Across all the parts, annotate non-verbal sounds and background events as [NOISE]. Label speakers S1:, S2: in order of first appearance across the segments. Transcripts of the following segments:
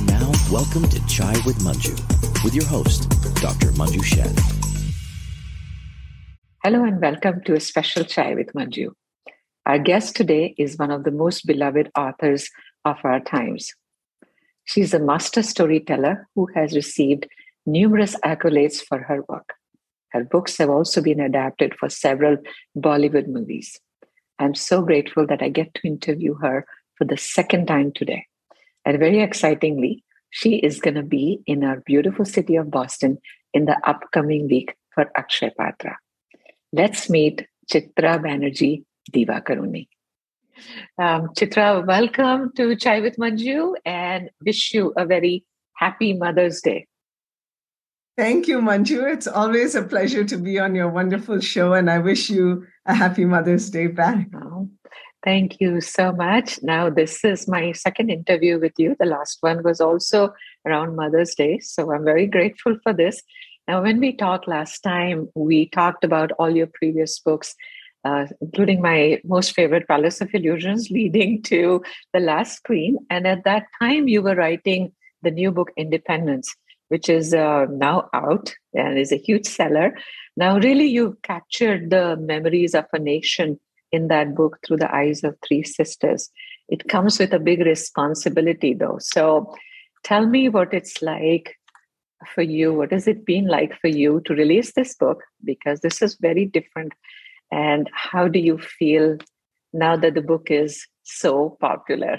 S1: And now, welcome to Chai with Manju with your host, Dr. Manju Sheth.
S2: Hello, and welcome to a special Chai with Manju. Our guest today is one of the most beloved authors of our times. She's a master storyteller who has received numerous accolades for her work. Her books have also been adapted for several Bollywood movies. I'm so grateful that I get to interview her for the second time today. And very excitingly, she is going to be in our beautiful city of Boston in the upcoming week for Akshay Patra. Let's meet Chitra Banerjee Divakaruni. Um, Chitra, welcome to Chai with Manju and wish you a very happy Mother's Day.
S3: Thank you, Manju. It's always a pleasure to be on your wonderful show, and I wish you a happy Mother's Day back. Oh,
S2: thank you so much. Now, this is my second interview with you. The last one was also around Mother's Day, so I'm very grateful for this. Now, when we talked last time, we talked about all your previous books, uh, including my most favorite, Palace of Illusions, [LAUGHS] leading to The Last Queen. And at that time, you were writing the new book, Independence which is uh, now out and is a huge seller. Now, really, you've captured the memories of a nation in that book through the eyes of three sisters. It comes with a big responsibility, though. So, tell me what it's like for you. What has it been like for you to release this book? Because this is very different. And how do you feel now that the book is so popular?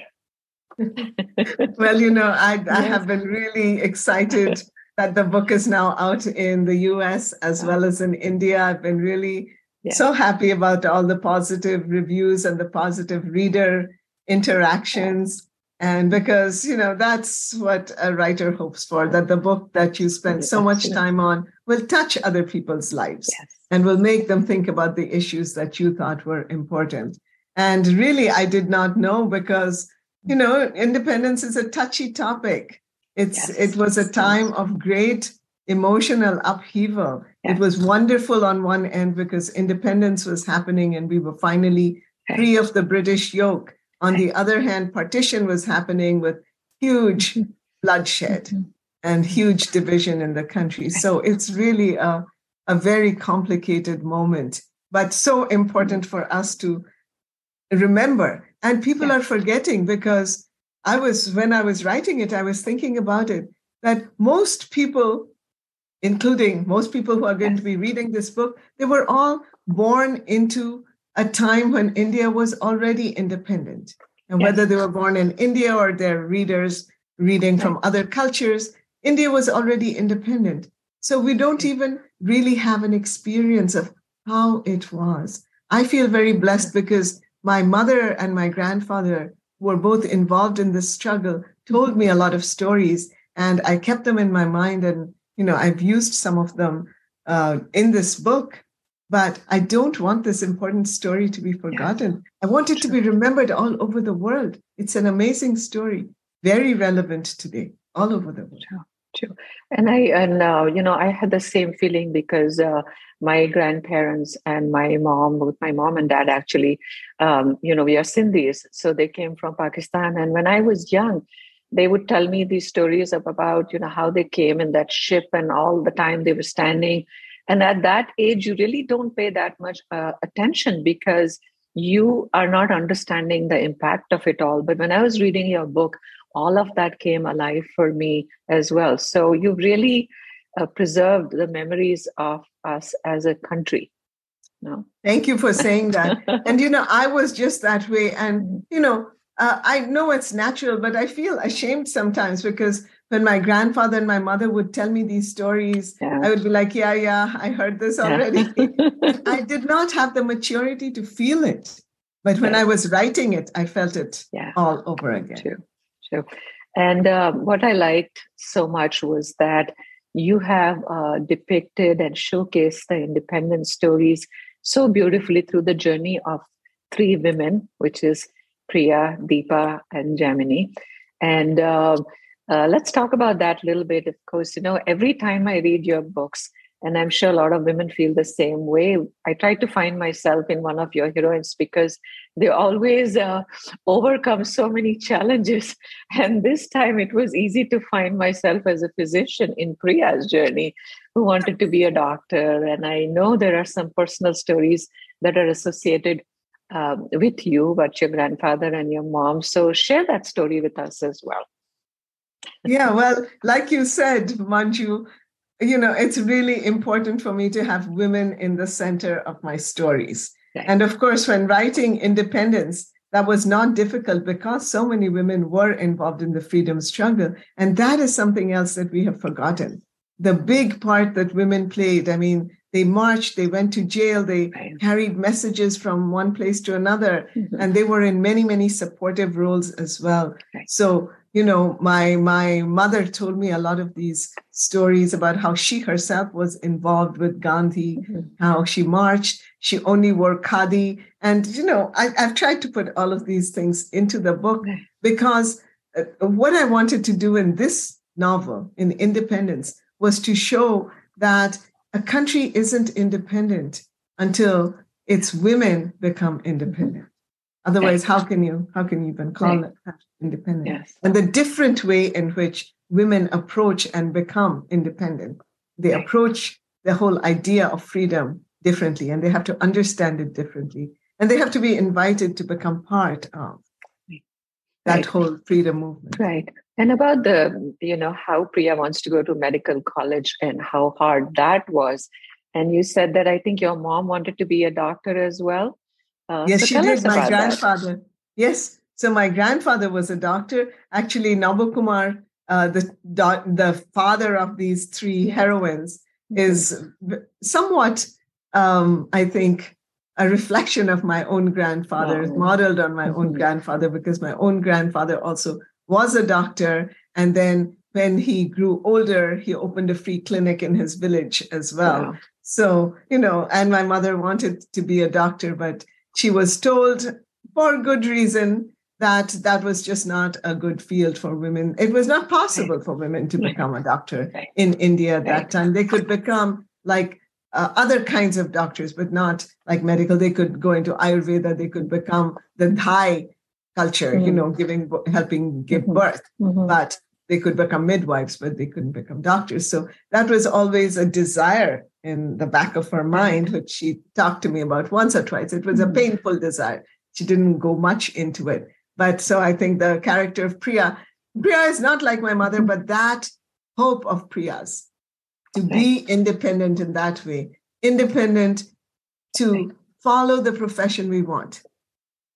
S2: [LAUGHS]
S3: well, you know, I. I have been really excited [LAUGHS] that the book is now out in the US as well as in India. I've been really yes. so happy about all the positive reviews and the positive reader interactions. And because, you know, that's what a writer hopes for that the book that you spend so much time on will touch other people's lives yes. and will make them think about the issues that you thought were important. And really, I did not know because you know, independence is a touchy topic. It's yes. it was a time of great emotional upheaval. Yes. It was wonderful on one end because independence was happening and we were finally free of the British yoke. On the other hand, partition was happening with huge bloodshed mm-hmm. and huge division in the country. So it's really a, a very complicated moment, but so important for us to remember and people yeah. are forgetting because I was, when I was writing it, I was thinking about it that most people, including most people who are going to be reading this book, they were all born into a time when India was already independent. And yes. whether they were born in India or their readers reading from other cultures, India was already independent. So we don't even really have an experience of how it was. I feel very blessed because my mother and my grandfather were both involved in this struggle told me a lot of stories and i kept them in my mind and you know i've used some of them uh, in this book but i don't want this important story to be forgotten. I want it to be remembered all over the world. It's an amazing story very relevant today all over the world.
S2: True. And I and uh, you know I had the same feeling because uh, my grandparents and my mom, both my mom and dad actually, um, you know, we are Sindhis, so they came from Pakistan. And when I was young, they would tell me these stories of, about you know how they came in that ship and all the time they were standing. And at that age, you really don't pay that much uh, attention because you are not understanding the impact of it all. But when I was reading your book, all of that came alive for me as well. So you really uh, preserved the memories of us as a country. No.
S3: Thank you for saying that. [LAUGHS] and you know, I was just that way. And you know, uh, I know it's natural, but I feel ashamed sometimes because when my grandfather and my mother would tell me these stories, yeah. I would be like, "Yeah, yeah, I heard this already." Yeah. [LAUGHS] I did not have the maturity to feel it, but when I was writing it, I felt it yeah. all over again.
S2: True too. And uh, what I liked so much was that you have uh, depicted and showcased the independent stories so beautifully through the journey of three women, which is Priya, Deepa, and Jamini. And uh, uh, let's talk about that a little bit. Of course, you know, every time I read your books, and I'm sure a lot of women feel the same way. I try to find myself in one of your heroines because they always uh, overcome so many challenges. [LAUGHS] And this time it was easy to find myself as a physician in Priya's journey, who wanted to be a doctor. And I know there are some personal stories that are associated um, with you, but your grandfather and your mom. So share that story with us as well.
S3: yeah, well, like you said, Manju, you know, it's really important for me to have women in the center of my stories. And of course, when writing independence, that was not difficult because so many women were involved in the freedom struggle. And that is something else that we have forgotten. The big part that women played. I mean, they marched, they went to jail, they right. carried messages from one place to another, mm-hmm. and they were in many, many supportive roles as well. Right. So you know my my mother told me a lot of these stories about how she herself was involved with gandhi mm-hmm. how she marched she only wore khadi and you know I, have tried to put all of these things into the book because uh, what i wanted to do in this novel in independence was to show that a country isn't independent until its women become independent Otherwise, how can you how can you even call right. it independent? Yes. And the different way in which women approach and become independent, they right. approach the whole idea of freedom differently, and they have to understand it differently, and they have to be invited to become part of that right. whole freedom movement.
S2: Right. And about the, you know, how Priya wants to go to medical college and how hard that was. And you said that I think your mom wanted to be a doctor as well.
S3: Uh, yes, so she did. My grandfather. That. Yes. So my grandfather was a doctor. Actually, Nabakumar, uh, the the father of these three heroines, is somewhat, um, I think, a reflection of my own grandfather, wow. modeled on my own [LAUGHS] grandfather, because my own grandfather also was a doctor. And then when he grew older, he opened a free clinic in his village as well. Wow. So, you know, and my mother wanted to be a doctor, but she was told for good reason that that was just not a good field for women. It was not possible right. for women to become a doctor right. in India at right. that time. They could become like uh, other kinds of doctors, but not like medical. They could go into Ayurveda. They could become the Thai culture, mm-hmm. you know, giving, helping give mm-hmm. birth. Mm-hmm. But they could become midwives, but they couldn't become doctors. So that was always a desire in the back of her mind, which she talked to me about once or twice. It was a mm-hmm. painful desire. She didn't go much into it. But so I think the character of Priya, Priya is not like my mother, but that hope of Priya's to be independent in that way, independent to follow the profession we want.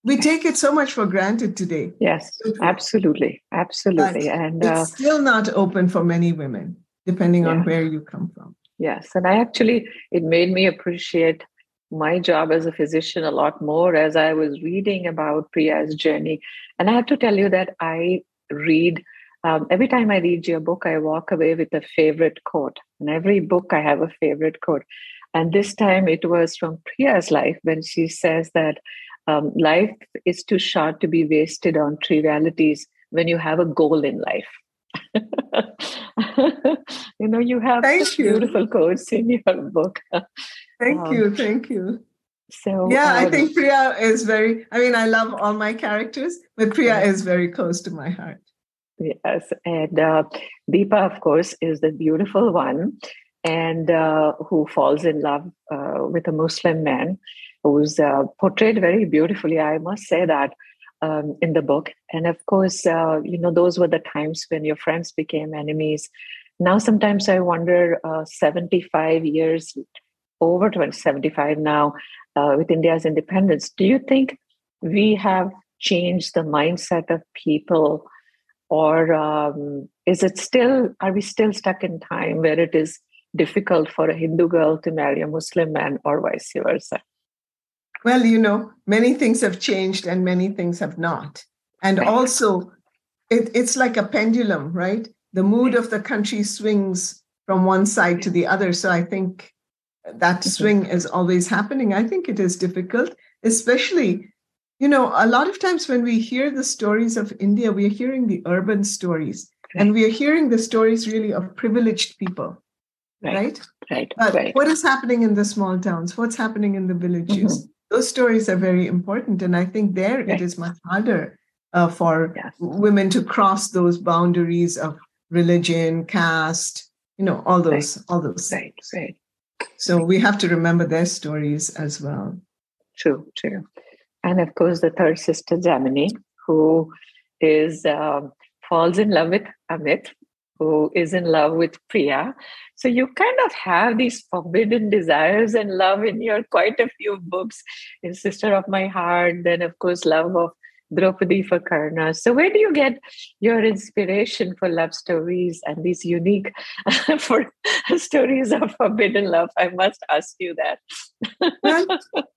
S3: We take it so much for granted today.
S2: Yes, absolutely. Absolutely.
S3: But and uh, it's still not open for many women, depending yeah. on where you come from.
S2: Yes. And I actually, it made me appreciate my job as a physician a lot more as I was reading about Priya's journey. And I have to tell you that I read, um, every time I read your book, I walk away with a favorite quote. In every book, I have a favorite quote. And this time it was from Priya's life when she says that um, life is too short to be wasted on trivialities when you have a goal in life. [LAUGHS] you know, you have thank you. beautiful quotes in your book.
S3: Thank um, you, thank you. So yeah, um, I think Priya is very. I mean, I love all my characters, but Priya is very close to my heart.
S2: Yes, and uh, Deepa, of course, is the beautiful one, and uh, who falls in love uh, with a Muslim man, who's uh, portrayed very beautifully. I must say that um, in the book. And of course, uh, you know, those were the times when your friends became enemies. Now, sometimes I wonder, uh, 75 years, over 20, 75 now, uh, with India's independence, do you think we have changed the mindset of people? Or um, is it still, are we still stuck in time where it is difficult for a Hindu girl to marry a Muslim man or vice versa?
S3: Well, you know, many things have changed and many things have not. And also, it, it's like a pendulum, right? The mood of the country swings from one side to the other. So I think that swing is always happening. I think it is difficult, especially, you know, a lot of times when we hear the stories of India, we are hearing the urban stories and we are hearing the stories really of privileged people. right? Right.
S2: right.
S3: But
S2: right.
S3: what is happening in the small towns? What's happening in the villages? Mm-hmm. Those stories are very important. And I think there it is much harder uh, for yes. women to cross those boundaries of religion, caste, you know, all those,
S2: right.
S3: all those.
S2: Right, right.
S3: So we have to remember their stories as well.
S2: True, true. And of course, the third sister, Jamini, who is um, falls in love with Amit, who is in love with Priya. So you kind of have these forbidden desires and love in your quite a few books. In Sister of My Heart, then of course love of Draupadi for Karna. So where do you get your inspiration for love stories and these unique [LAUGHS] for stories of forbidden love? I must ask you that.
S3: well,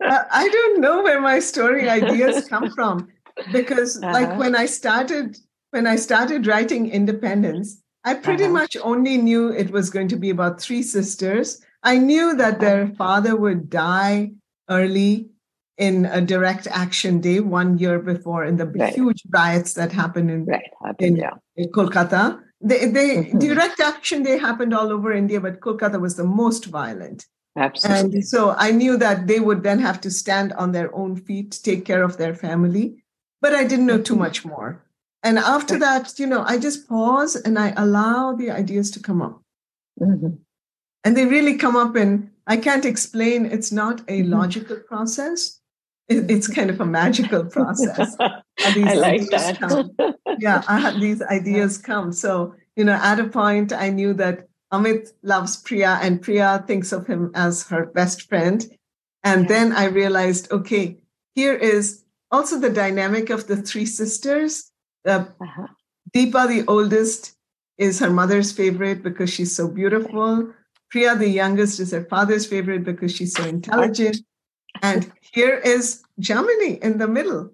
S3: I don't know where my story ideas [LAUGHS] come from because uh-huh. like when I started when I started writing Independence, I pretty uh-huh. much only knew it was going to be about three sisters. I knew that their uh-huh. father would die early in a direct action day one year before in the right. huge riots that happened in,
S2: right.
S3: in, yeah. in, Kolkata. They, they mm-hmm. direct action day happened all over India, but Kolkata was the most violent.
S2: Absolutely.
S3: And so I knew that they would then have to stand on their own feet, take care of their family. But I didn't know too mm-hmm. much more. And after that, you know, I just pause and I allow the ideas to come up. Mm-hmm. And they really come up, and I can't explain, it's not a mm-hmm. logical process it's kind of a magical [LAUGHS] process.
S2: I like that.
S3: Come. Yeah, I had these [LAUGHS] ideas come. So, you know, at a point, I knew that Amit loves Priya and Priya thinks of him as her best friend. And then I realized, okay, here is also the dynamic of the three sisters. Uh, uh-huh. Deepa, the oldest, is her mother's favorite because she's so beautiful. Priya, the youngest, is her father's favorite because she's so intelligent. And here is Jamini in the middle.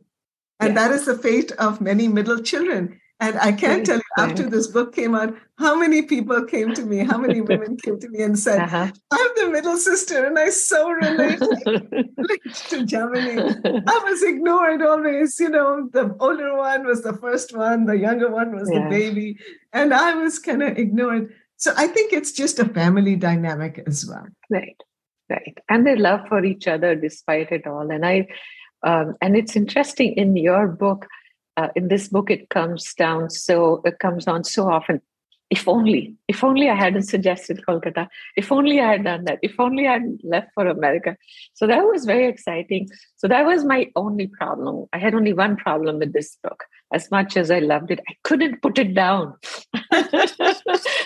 S3: And that is the fate of many middle children. And I can't tell you, after this book came out, how many people came to me, how many women [LAUGHS] came to me and said, uh-huh. I'm the middle sister and I so relate [LAUGHS] [LAUGHS] to Jamini. I was ignored always. You know, the older one was the first one, the younger one was yeah. the baby, and I was kind of ignored. So I think it's just a family dynamic as well.
S2: Right right and their love for each other despite it all and i um, and it's interesting in your book uh, in this book it comes down so it comes on so often. If only if only i hadn't suggested kolkata. If only i had done that. If only i had left for america. So that was very exciting. So that was my only problem. I had only one problem with this book as much as I loved it, I couldn't put it down. [LAUGHS]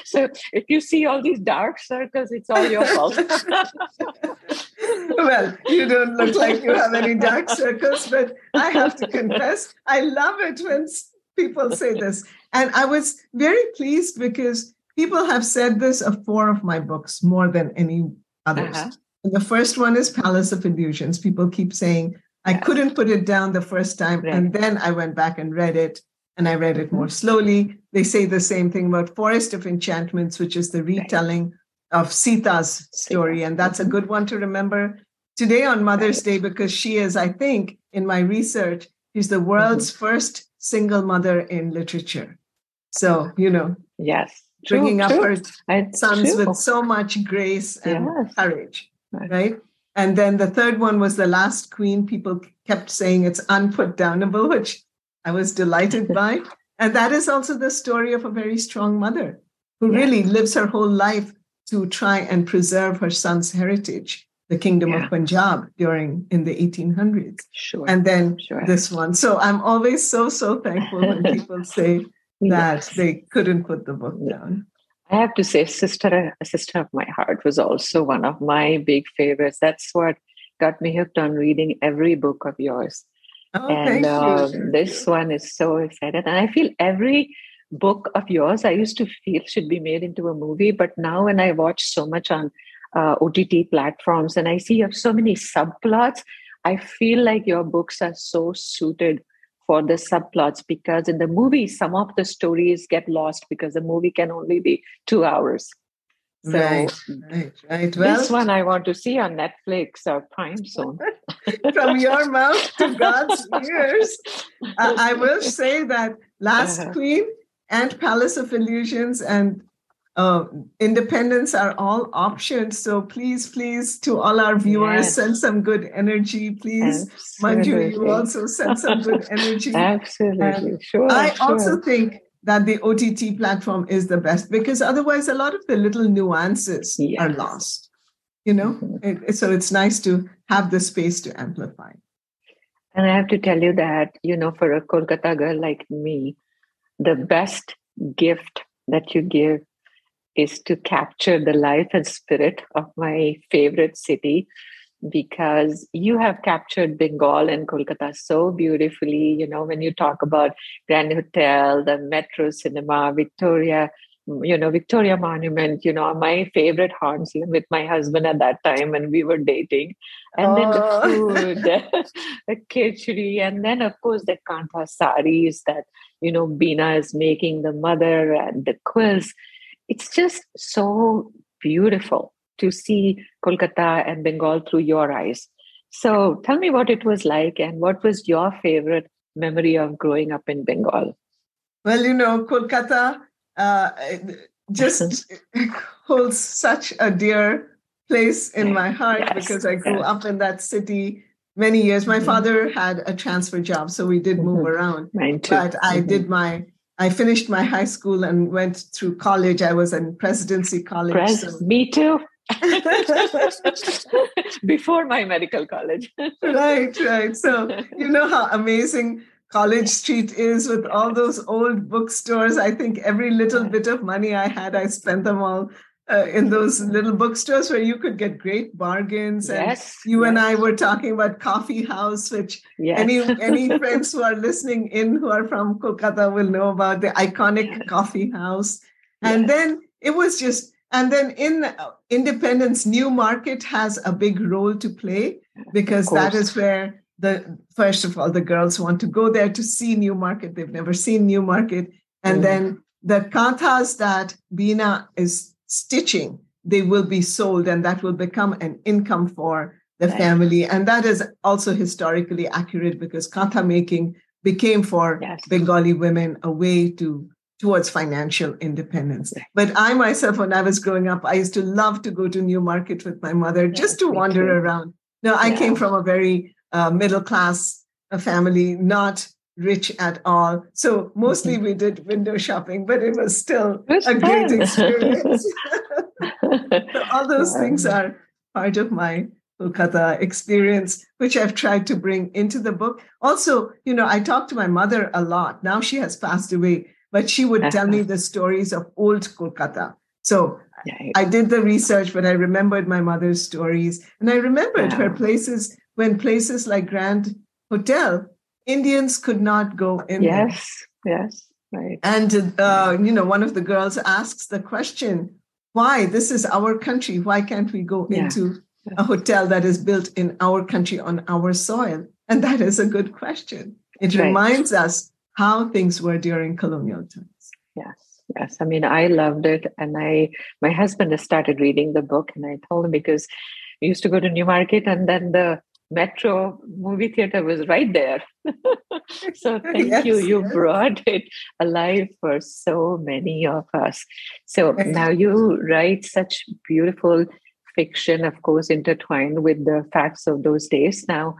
S2: so if you see all these dark circles, it's all your fault. [LAUGHS]
S3: well, you don't look like you have any dark circles, but I have to confess, I love it when people say this. And I was very pleased because people have said this of four of my books more than any others. Uh-huh. The first one is Palace of Illusions. People keep saying, I couldn't put it down the first time. Right. And then I went back and read it and I read it more mm-hmm. slowly. They say the same thing about Forest of Enchantments, which is the retelling right. of Sita's story. And that's a good one to remember today on Mother's right. Day because she is, I think, in my research, she's the world's mm-hmm. first single mother in literature. So, you know,
S2: yes,
S3: bringing
S2: true,
S3: up
S2: true.
S3: her sons true. with so much grace and yes. courage, right? And then the third one was The Last Queen. People kept saying it's unputdownable, [LAUGHS] which I was delighted [LAUGHS] by. And that is also the story of a very strong mother who yeah. really lives her whole life to try and preserve her son's heritage, the kingdom yeah. of Punjab during in the 1800s.
S2: Sure.
S3: And then
S2: sure.
S3: this one. So I'm always so, so thankful when [LAUGHS] people say that yes. they couldn't put the book down.
S2: I have to say, Sister, Sister of My Heart was also one of my big favorites. That's what got me hooked on reading every book of yours.
S3: Oh, and uh,
S2: this one is so excited. And I feel every book of yours, I used to feel should be made into a movie. But now, when I watch so much on uh, OTT platforms and I see you have so many subplots, I feel like your books are so suited for the subplots because in the movie some of the stories get lost because the movie can only be two hours
S3: so right, right, right. Well,
S2: this one I want to see on Netflix or Prime soon. [LAUGHS]
S3: From your mouth to God's [LAUGHS] ears, uh, I will say that Last uh-huh. Queen and Palace of Illusions and uh, independence are all options. So please, please, to all our viewers, yes. send some good energy, please. Manju, you also send some good [LAUGHS] energy.
S2: Absolutely, sure.
S3: I
S2: sure.
S3: also think that the OTT platform is the best because otherwise, a lot of the little nuances yes. are lost. You know, mm-hmm. it, so it's nice to have the space to amplify.
S2: And I have to tell you that, you know, for a Kolkata girl like me, the best gift that you give is to capture the life and spirit of my favorite city because you have captured Bengal and Kolkata so beautifully. You know, when you talk about Grand Hotel, the Metro Cinema, Victoria, you know, Victoria Monument, you know, my favorite haunts with my husband at that time when we were dating. And oh. then the oh. food, [LAUGHS] the khichdi, and then of course the kantha saris that, you know, Bina is making, the mother and the quills. It's just so beautiful to see Kolkata and Bengal through your eyes. So tell me what it was like and what was your favorite memory of growing up in Bengal?
S3: Well, you know, Kolkata uh, just [LAUGHS] holds such a dear place in my heart yes, because I grew yes. up in that city many years. My mm-hmm. father had a transfer job, so we did move mm-hmm. around.
S2: Mine too.
S3: But I mm-hmm. did my I finished my high school and went through college. I was in presidency college. Pres-
S2: so. Me too. [LAUGHS] Before my medical college.
S3: right, right. So you know how amazing College Street is with all those old bookstores. I think every little bit of money I had, I spent them all uh, in those little bookstores where you could get great bargains. And
S2: yes,
S3: you
S2: yes.
S3: and I were talking about Coffee House, which yes. any any [LAUGHS] friends who are listening in who are from Kolkata will know about the iconic Coffee House. And then it was just, and then in Independence, New Market has a big role to play because that is where the first of all the girls want to go there to see New Market. They've never seen New Market, and mm. then the kanthas that Bina is stitching, they will be sold, and that will become an income for the family. And that is also historically accurate because kantha making became for yes. Bengali women a way to towards financial independence. But I myself, when I was growing up, I used to love to go to New Market with my mother yes, just to wander too. around. Now, I came from a very uh, middle class family, not rich at all. So mostly mm-hmm. we did window shopping, but it was still a fun. great experience. [LAUGHS] so all those yeah. things are part of my Kolkata experience, which I've tried to bring into the book. Also, you know, I talk to my mother a lot. Now she has passed away, but she would tell me the stories of old Kolkata. So I did the research, but I remembered my mother's stories. And I remembered her places when places like Grand Hotel, Indians could not go in.
S2: Yes, there. yes, right.
S3: And uh, you know, one of the girls asks the question, "Why? This is our country. Why can't we go yeah. into a hotel that is built in our country on our soil?" And that is a good question. It right. reminds us how things were during colonial times.
S2: Yes yes i mean i loved it and i my husband has started reading the book and i told him because we used to go to New Market and then the metro movie theater was right there. [LAUGHS] So [LAUGHS] thank yes, you you yes. brought it alive for so many of us. So now you write such beautiful fiction of course intertwined with the facts of those days. Now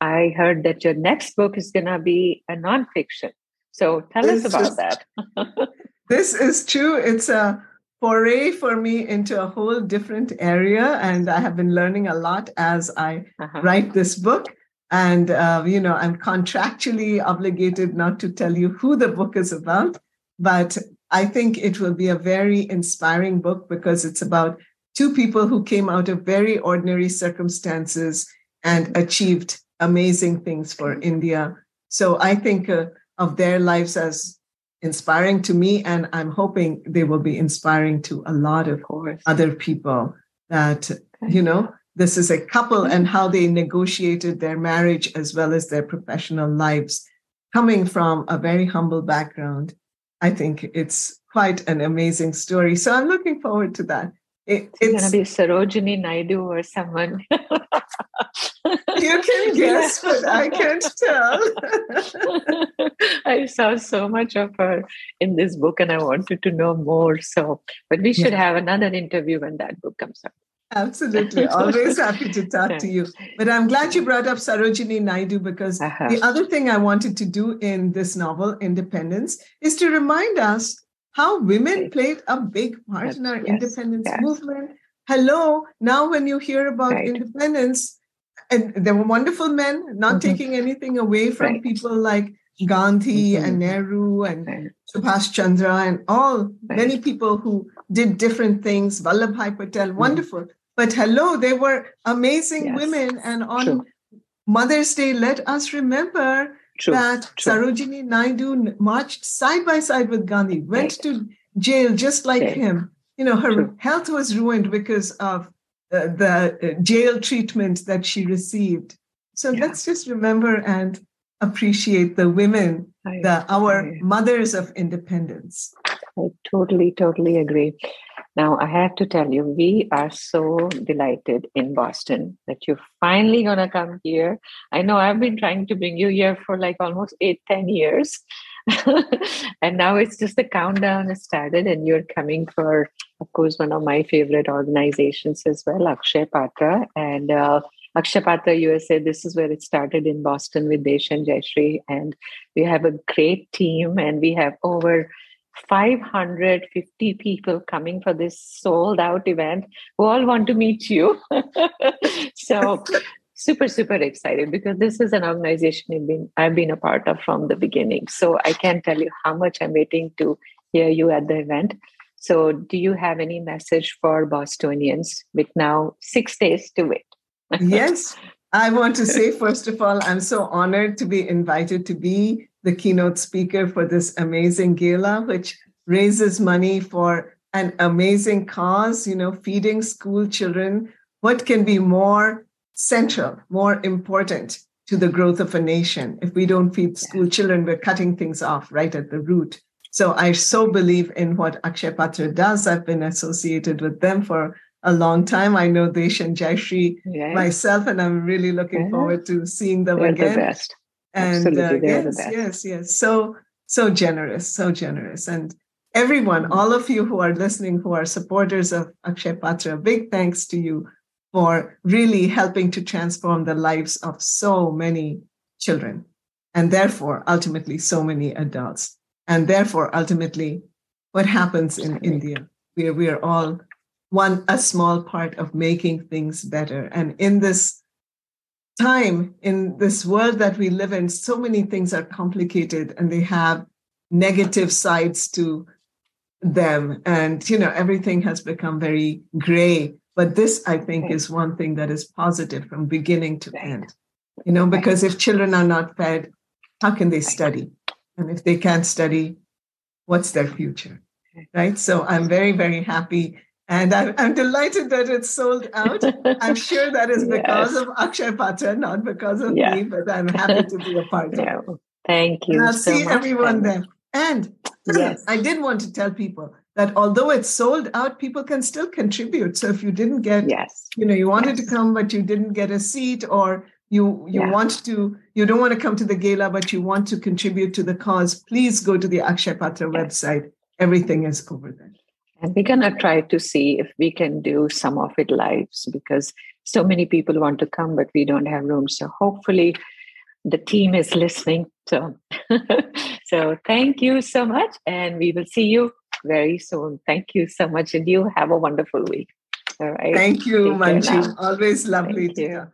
S2: i heard that your next book is going to be a nonfiction. So tell this us about is, that. [LAUGHS]
S3: This is true. It's a foray for me into a whole different area. And I have been learning a lot as I uh-huh. write this book. And, uh, you know, I'm contractually obligated not to tell you who the book is about, but I think it will be a very inspiring book because it's about two people who came out of very ordinary circumstances and achieved amazing things for India. So I think uh, of their lives as inspiring to me and i'm hoping they will be inspiring to a lot of other people that you know this is a couple mm-hmm. and how they negotiated their marriage as well as their professional lives. Coming from a very humble background i think it's quite an amazing story. So i'm looking forward to that.
S2: It, it's, it's going to be sarojini naidu or someone [LAUGHS]
S3: you can [LAUGHS] guess, but I can't tell. [LAUGHS]
S2: I saw so much of her in this book and I wanted to know more. So, but we should have another interview when that book comes out.
S3: Absolutely. [LAUGHS] Always happy to talk to you. But I'm glad you brought up Sarojini Naidu because uh-huh. the other thing I wanted to do in this novel, Independence, is to remind us how women played a big part in our yes. independence yes. movement. Hello, now when you hear about right. independence, and there were wonderful men, not mm-hmm. taking anything away from right. people like Gandhi mm-hmm. and Nehru and right. Subhash Chandra and all many people who did different things. Vallabhbhai Patel, mm-hmm. wonderful. But hello, they were amazing yes. women. And on True. Mother's Day, let us remember True. that True. Sarojini Naidu marched side by side with Gandhi, went right. to jail just like right. him. You know, her health was ruined because of the jail treatment that she received. So yeah. let's just remember and appreciate the women, the our mothers of independence.
S2: I totally, totally agree. Now, I have to tell you, we are so delighted in Boston that you're finally going to come here. I know I've been trying to bring you here for like almost eight, ten years. [LAUGHS] and now it's just the countdown has started, and you're coming for, of course, one of my favorite organizations as well, Akshay Patra. And uh, Akshay Patra USA, this is where it started in Boston with Desh and Jayashree. And we have a great team, and we have over 550 people coming for this sold out event who all want to meet you. [LAUGHS] so [LAUGHS] super super excited because this is an organization I've been, I've been a part of from the beginning. So I can't tell you how much I'm waiting to hear you at the event. So do you have any message for Bostonians with now six days to wait? [LAUGHS]
S3: yes. I want to say, first of all, I'm so honored to be invited to be the keynote speaker for this amazing gala, which raises money for an amazing cause, you know, feeding school children. What can be more central, more important to the growth of a nation? If we don't feed school children, we're cutting things off right at the root. So I so believe in what Akshay Patra does. I've been associated with them for a long time. I know Desh and Jayashree yes. myself, and I'm really looking forward to seeing them
S2: They're
S3: again.
S2: The best
S3: and uh, yes, yes, yes. So so generous, so generous, and everyone, all of you who are listening, who are supporters of Akshay Patra, big thanks to you for really helping to transform the lives of so many children, and therefore ultimately so many adults, and therefore ultimately what happens in India, where we are all one a small part of making things better, and in this time in this world that we live in, so many things are complicated and they have negative sides to them. And, you know, everything has become very gray. But this, I think, is one thing that is positive from beginning to end. You know, because if children are not fed, how can they study? And if they can't study, what's their future? Right. So I'm very, very happy and I'm, I'm delighted that it's sold out. I'm sure that is [LAUGHS] because yes. of Akshay Patra, not because of yeah. me, but I'm happy to be a part [LAUGHS] of it.
S2: Thank you.
S3: And I'll
S2: so
S3: see everyone there. And [CLEARS THROAT] yes. I did want to tell people that although it's sold out, people can still contribute. So if you didn't get,
S2: yes.
S3: you know, you wanted yes. to come, but you didn't get a seat or you you yeah. want to you don't want to come to the gala but you want to contribute to the cause please go to the akshay patra website everything is over there
S2: and we're going to try to see if we can do some of it live because so many people want to come, but we don't have room. So hopefully the team is listening. So, [LAUGHS] so thank you so much. And we will see you very soon. Thank you so much. And you have a wonderful week. All right.
S3: Thank you, Manju. Always lovely thank to you.